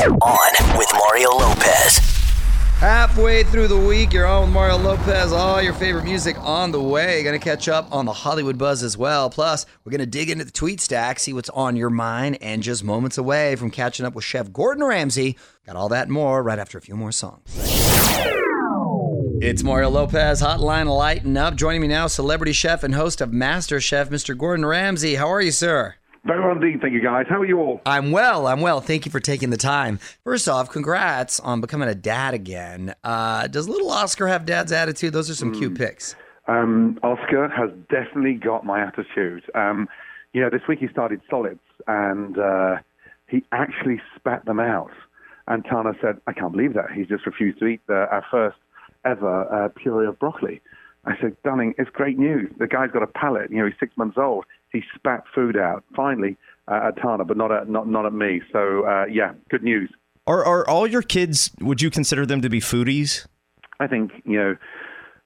On with Mario Lopez. Halfway through the week, you're on with Mario Lopez. All your favorite music on the way. Going to catch up on the Hollywood buzz as well. Plus, we're going to dig into the tweet stack, see what's on your mind, and just moments away from catching up with Chef Gordon Ramsay. Got all that and more right after a few more songs. It's Mario Lopez, Hotline Lighten Up. Joining me now, celebrity chef and host of Master Chef, Mr. Gordon Ramsay. How are you, sir? Very well indeed, thank you guys. How are you all? I'm well. I'm well. Thank you for taking the time. First off, congrats on becoming a dad again. Uh, does little Oscar have dad's attitude? Those are some cute pics. Um, Oscar has definitely got my attitude. Um, you know, this week he started solids and uh, he actually spat them out. And Tana said, I can't believe that. He's just refused to eat the, our first ever uh, puree of broccoli. I said, Dunning, it's great news. The guy's got a palate. You know, he's six months old. He spat food out finally uh, at Tana, but not at not not at me. So uh, yeah, good news. Are are all your kids? Would you consider them to be foodies? I think you know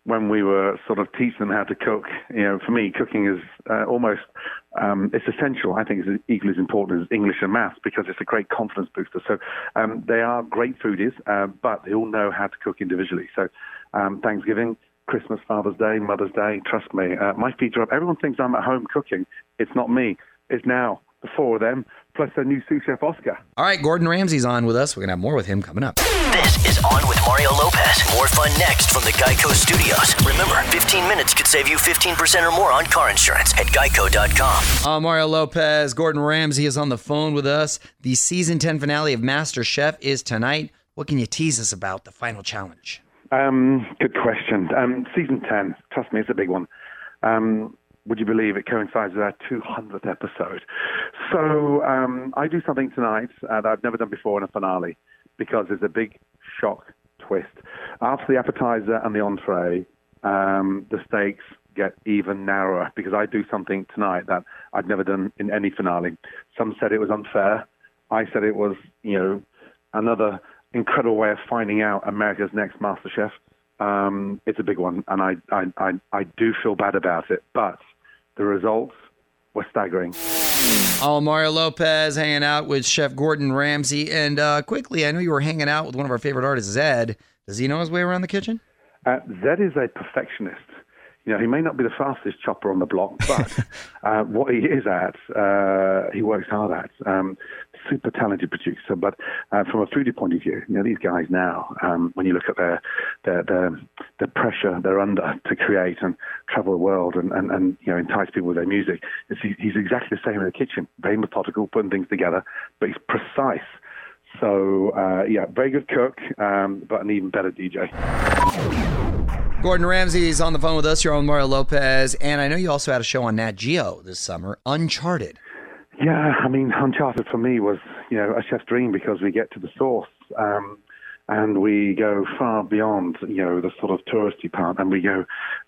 when we were sort of teaching them how to cook. You know, for me, cooking is uh, almost um, it's essential. I think it's equally as important as English and maths because it's a great confidence booster. So um, they are great foodies, uh, but they all know how to cook individually. So um, Thanksgiving. Christmas, Father's Day, Mother's Day. Trust me, uh, my feet are up. Everyone thinks I'm at home cooking. It's not me. It's now the four of them plus their new sous chef Oscar. All right, Gordon Ramsay's on with us. We're going to have more with him coming up. This is On with Mario Lopez. More fun next from the Geico Studios. Remember, 15 minutes could save you 15% or more on car insurance at geico.com. Uh, Mario Lopez, Gordon Ramsay is on the phone with us. The season 10 finale of Master Chef is tonight. What can you tease us about the final challenge? Um, good question. Um, season 10, trust me, it's a big one. Um, would you believe it coincides with our 200th episode? So um, I do something tonight uh, that I've never done before in a finale because there's a big shock twist. After the appetizer and the entree, um, the stakes get even narrower because I do something tonight that I've never done in any finale. Some said it was unfair. I said it was, you know, another incredible way of finding out America's next Master Chef. Um, it's a big one, and I, I, I, I do feel bad about it, but the results were staggering. Oh, Mario Lopez hanging out with Chef Gordon Ramsay. And uh, quickly, I know you were hanging out with one of our favorite artists, Zedd. Does he know his way around the kitchen? Uh, Zedd is a perfectionist. You know, he may not be the fastest chopper on the block, but uh, what he is at, uh, he works hard at. Um, super talented producer, but uh, from a foodie point of view, you know, these guys now, um, when you look at their, their, their, the pressure they're under to create and travel the world and, and, and you know, entice people with their music, he's exactly the same in the kitchen, very methodical, putting things together, but he's precise. So, uh, yeah, very good cook, um, but an even better DJ. Gordon Ramsay is on the phone with us. You're on Mario Lopez. And I know you also had a show on Nat Geo this summer, Uncharted. Yeah, I mean, Uncharted for me was, you know, a chef's dream because we get to the source um, and we go far beyond, you know, the sort of touristy part and we go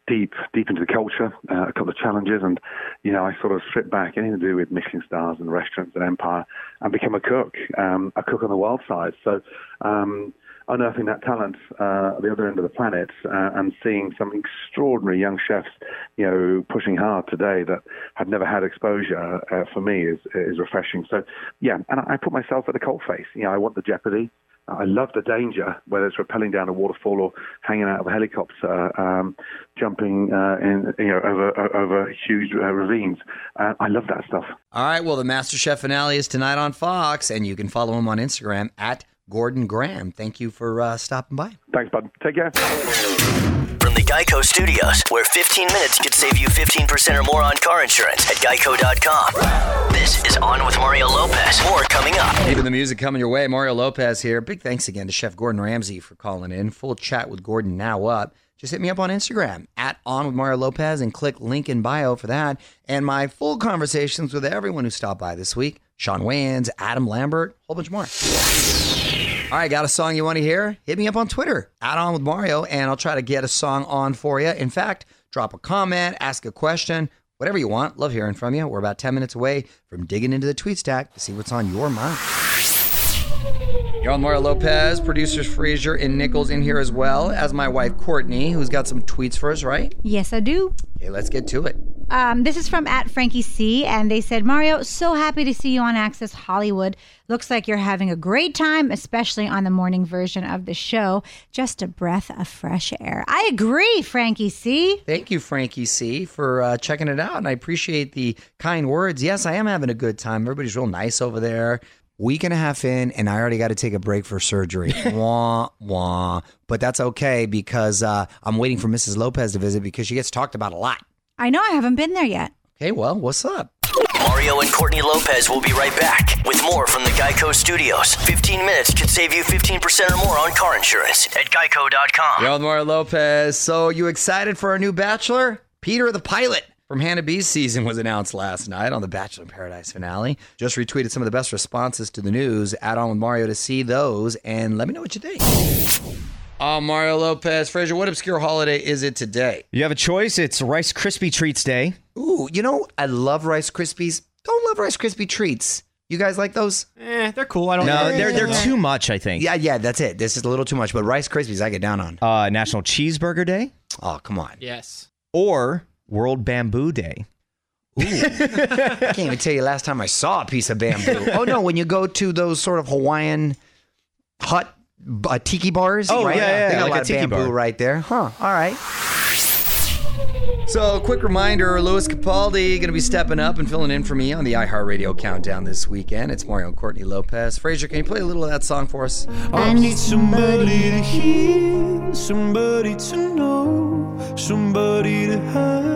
deep, deep into the culture, uh, a couple of challenges. And, you know, I sort of strip back anything to do with Michelin stars and restaurants and empire and become a cook, um, a cook on the wild side. So, um, unearthing that talent uh, at the other end of the planet uh, and seeing some extraordinary young chefs, you know, pushing hard today that had never had exposure uh, for me is is refreshing. So yeah, and I put myself at the cold face. You know, I want the jeopardy. I love the danger, whether it's rappelling down a waterfall or hanging out of a helicopter, um, jumping uh, in, you know, over over huge uh, ravines. Uh, I love that stuff. All right. Well, the Master Chef finale is tonight on Fox, and you can follow him on Instagram at gordongram. Thank you for uh, stopping by. Thanks, bud. Take care. From the Geico Studios, where 15 minutes could save you 15% or more on car insurance at geico.com. This is On with Mario Lopez. More coming up. Keeping the music coming your way. Mario Lopez here. Big thanks again to Chef Gordon Ramsay for calling in. Full chat with Gordon now up. Just hit me up on Instagram at On with Mario Lopez and click link in bio for that. And my full conversations with everyone who stopped by this week Shawn Wayans, Adam Lambert, a whole bunch more. All right, got a song you want to hear? Hit me up on Twitter, at On with Mario, and I'll try to get a song on for you. In fact, drop a comment, ask a question, whatever you want. Love hearing from you. We're about 10 minutes away from digging into the tweet stack to see what's on your mind. On Mario Lopez, producers Frazier and Nichols in here as well as my wife Courtney, who's got some tweets for us, right? Yes, I do. Okay, let's get to it. Um, this is from at Frankie C, and they said, Mario, so happy to see you on Access Hollywood. Looks like you're having a great time, especially on the morning version of the show. Just a breath of fresh air. I agree, Frankie C. Thank you, Frankie C, for uh, checking it out, and I appreciate the kind words. Yes, I am having a good time. Everybody's real nice over there. Week and a half in, and I already got to take a break for surgery. wah wah. But that's okay because uh, I'm waiting for Mrs. Lopez to visit because she gets talked about a lot. I know I haven't been there yet. Okay, well, what's up? Mario and Courtney Lopez will be right back with more from the Geico Studios. 15 minutes could save you 15% or more on car insurance at geico.com. Yo, Mario Lopez. So, you excited for our new Bachelor? Peter the pilot from Hannah B's season was announced last night on the Bachelor in Paradise finale. Just retweeted some of the best responses to the news. Add on with Mario to see those and let me know what you think. Oh, Mario Lopez. Fraser, what obscure holiday is it today? You have a choice. It's Rice Krispie Treats Day. Ooh, you know, I love Rice Krispies. Don't love Rice Krispie treats. You guys like those? Eh, they're cool. I don't No, know. they're they're too much. I think. Yeah, yeah, that's it. This is a little too much, but Rice Krispies I get down on. Uh, National Cheeseburger Day Oh, come on. Yes. or World Bamboo Day. I can't even tell you last time I saw a piece of bamboo. oh no, when you go to those sort of Hawaiian hut uh, tiki bars, Oh, right? yeah, yeah, they got like a lot a of tiki bamboo bar. right there. Huh? All right. So, quick reminder: Lewis Capaldi going to be stepping up and filling in for me on the iHeartRadio countdown this weekend. It's Mario and Courtney Lopez. Fraser, can you play a little of that song for us? I need somebody to hear, somebody to know, somebody to have,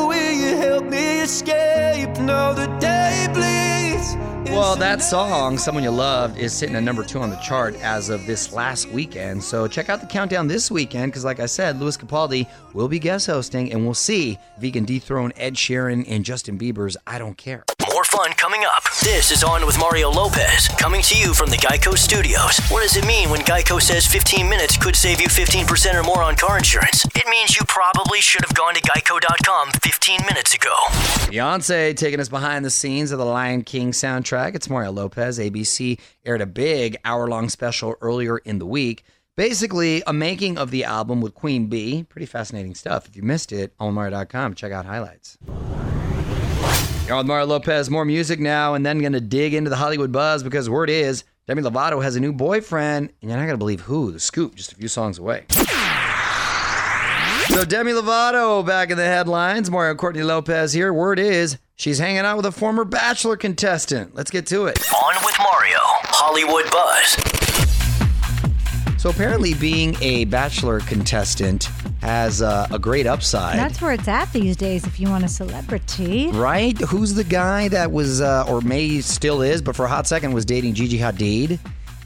me escape. Now the day bleeds. Well, that song, Someone You Loved, is sitting at number two on the chart as of this last weekend. So check out the countdown this weekend because, like I said, Lewis Capaldi will be guest hosting, and we'll see if he can dethrone Ed Sheeran and Justin Bieber's I Don't Care. Fun coming up. This is On with Mario Lopez, coming to you from the Geico Studios. What does it mean when Geico says 15 minutes could save you 15% or more on car insurance? It means you probably should have gone to geico.com 15 minutes ago. Beyonce taking us behind the scenes of the Lion King soundtrack. It's Mario Lopez. ABC aired a big hour long special earlier in the week. Basically, a making of the album with Queen Bee. Pretty fascinating stuff. If you missed it, on Mario.com, check out highlights. You're on Mario Lopez. More music now, and then going to dig into the Hollywood buzz because word is Demi Lovato has a new boyfriend, and you're not going to believe who. The scoop, just a few songs away. So Demi Lovato back in the headlines. Mario Courtney Lopez here. Word is she's hanging out with a former Bachelor contestant. Let's get to it. On with Mario, Hollywood Buzz. So apparently, being a Bachelor contestant has uh, a great upside. That's where it's at these days if you want a celebrity. right? Who's the guy that was, uh, or may still is, but for a hot second was dating Gigi Hadid,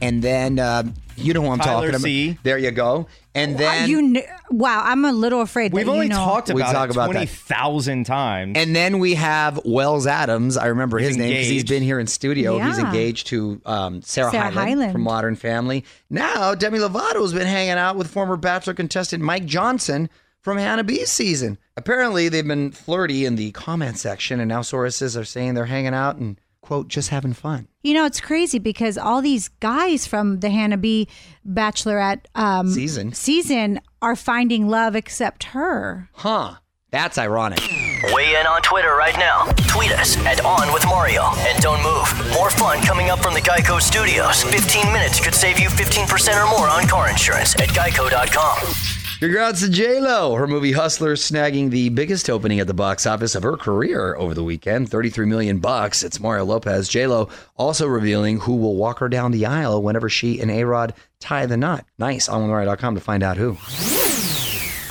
and then uh, you know who I'm Tyler talking C. about. There you go. And then you kn- wow, I'm a little afraid. We've that only you know. talked We about talk it about that. twenty thousand times. And then we have Wells Adams. I remember his He's name because he's engaged. been here in studio. He's Yeah. engaged to um, Sarah, Sarah Hyland, Hyland. from Modern Family. Now Demi Lovato's been hanging out with former Bachelor contestant Mike Johnson from Hannah B's season. Apparently, they've been flirty in the comment section, and now sources are saying they're hanging out and quote just having fun. You know, it's crazy because all these guys from the Hannah B Bachelorette um, Season. season are finding love except her. Huh? That's ironic. Weigh in on Twitter right now. Tweet us at On with Mario. And don't move. More fun coming up from the Geico Studios. 15 minutes could save you 15% or more on car insurance at geico.com. Congrats to J Lo. Her movie Hustler snagging the biggest opening at the box office of her career over the weekend, 33 million bucks. It's Mario Lopez. J Lo also revealing who will walk her down the aisle whenever she and A Rod tie the knot. Nice. On to find out who.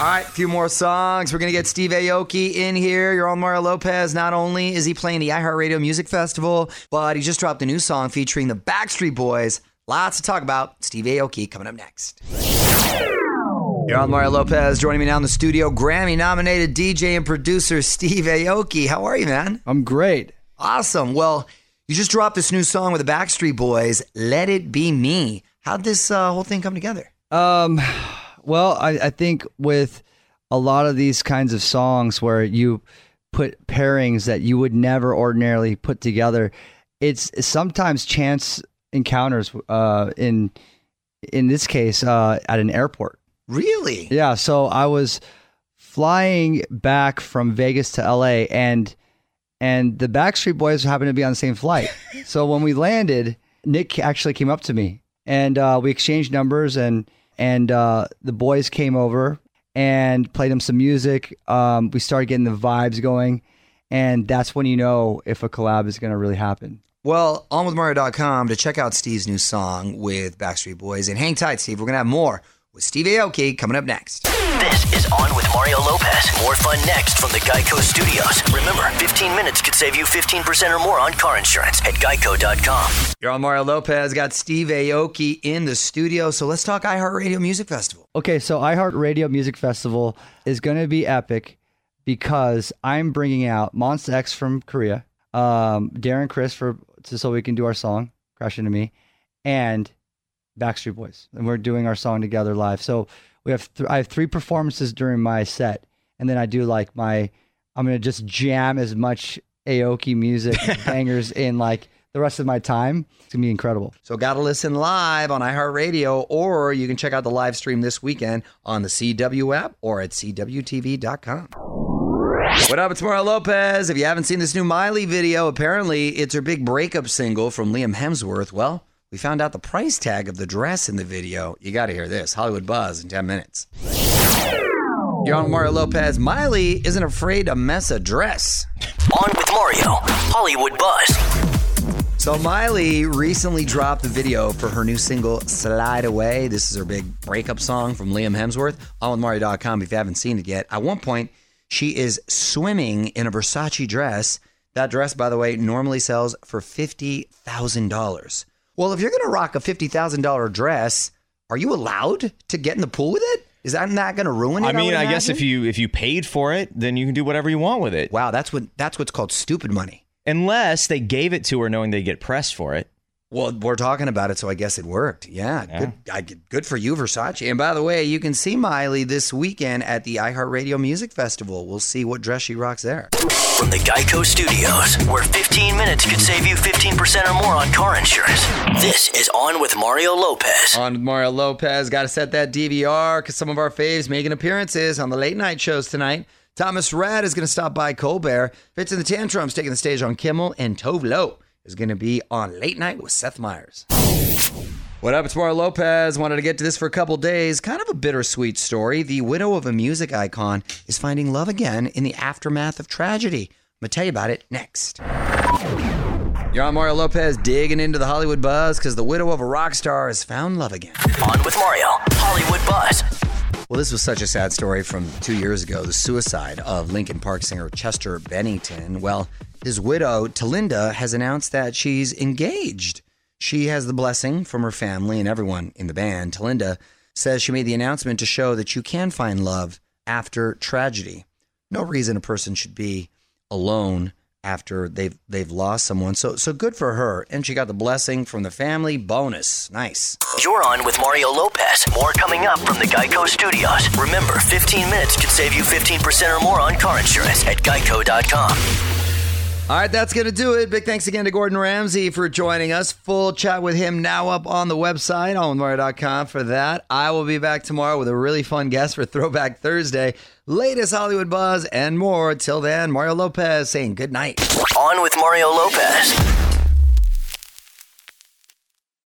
All right, a few more songs. We're going to get Steve Aoki in here. You're on Mario Lopez. Not only is he playing the iHeartRadio Music Festival, but he just dropped a new song featuring the Backstreet Boys. Lots to talk about. Steve Aoki coming up next. You're on Mario Lopez. Joining me now in the studio, Grammy nominated DJ and producer Steve Aoki. How are you, man? I'm great. Awesome. Well, you just dropped this new song with the Backstreet Boys, Let It Be Me. How'd this uh, whole thing come together? Um, well, I, I think with a lot of these kinds of songs where you put pairings that you would never ordinarily put together, it's sometimes chance encounters. Uh, in in this case, uh, at an airport. Really? Yeah. So I was flying back from Vegas to LA, and and the Backstreet Boys happened to be on the same flight. so when we landed, Nick actually came up to me, and uh, we exchanged numbers and and uh, the boys came over and played them some music. Um, we started getting the vibes going, and that's when you know if a collab is going to really happen. Well, onwithmario.com to check out Steve's new song with Backstreet Boys. And hang tight, Steve. We're going to have more with Steve Aoki coming up next. This is On with Mario Lopez. More fun next from the Geico Studios. Remember, 15 minutes could save you 15% or more on car insurance at geico.com. You're on Mario Lopez. Got Steve Aoki in the studio. So let's talk iHeartRadio Music Festival. Okay, so iHeartRadio Music Festival is going to be epic because I'm bringing out Monsta X from Korea, um, Darren Criss for so we can do our song "Crash Into Me," and Backstreet Boys, and we're doing our song together live. So we have th- I have three performances during my set, and then I do like my I'm gonna just jam as much Aoki music bangers in like the rest of my time. It's gonna be incredible. So gotta listen live on iHeartRadio, or you can check out the live stream this weekend on the CW app or at CWTV.com. What up? It's Mario Lopez. If you haven't seen this new Miley video, apparently it's her big breakup single from Liam Hemsworth. Well, we found out the price tag of the dress in the video. You got to hear this Hollywood Buzz in 10 minutes. You're on Mario Lopez. Miley isn't afraid to mess a dress. On with Mario, Hollywood Buzz. So, Miley recently dropped the video for her new single, Slide Away. This is her big breakup song from Liam Hemsworth. On with Mario.com if you haven't seen it yet. At one point, she is swimming in a Versace dress. That dress, by the way, normally sells for $50,000. Well, if you're going to rock a $50,000 dress, are you allowed to get in the pool with it? Is that not going to ruin it? I mean, I, I guess if you if you paid for it, then you can do whatever you want with it. Wow, that's what that's what's called stupid money. Unless they gave it to her knowing they'd get pressed for it. Well, we're talking about it, so I guess it worked. Yeah, Yeah. good. I, good for you, Versace. And by the way, you can see Miley this weekend at the iHeartRadio Music Festival. We'll see what dress she rocks there. From the Geico Studios, where 15 minutes could save you 15% or more on car insurance. This is On with Mario Lopez. On with Mario Lopez, got to set that DVR because some of our faves making appearances on the late night shows tonight. Thomas Rhett is going to stop by Colbert. Fitz and the Tantrums taking the stage on Kimmel, and Tove Lo is going to be on Late Night with Seth Meyers. What up? It's Mario Lopez. Wanted to get to this for a couple days. Kind of a bittersweet story. The widow of a music icon is finding love again in the aftermath of tragedy. I'm going to tell you about it next. You're on Mario Lopez digging into the Hollywood buzz because the widow of a rock star has found love again. On with Mario, Hollywood Buzz. Well, this was such a sad story from two years ago the suicide of Linkin Park singer Chester Bennington. Well, his widow, Talinda, has announced that she's engaged. She has the blessing from her family and everyone in the band. Talinda says she made the announcement to show that you can find love after tragedy. No reason a person should be alone after they've they've lost someone. So so good for her. And she got the blessing from the family. Bonus. Nice. You're on with Mario Lopez. More coming up from the Geico Studios. Remember, 15 minutes could save you 15% or more on car insurance at geico.com. All right, that's going to do it. Big thanks again to Gordon Ramsay for joining us. Full chat with him now up on the website, onwithmario.com for that. I will be back tomorrow with a really fun guest for Throwback Thursday, latest Hollywood buzz, and more. Till then, Mario Lopez saying good night. On with Mario Lopez.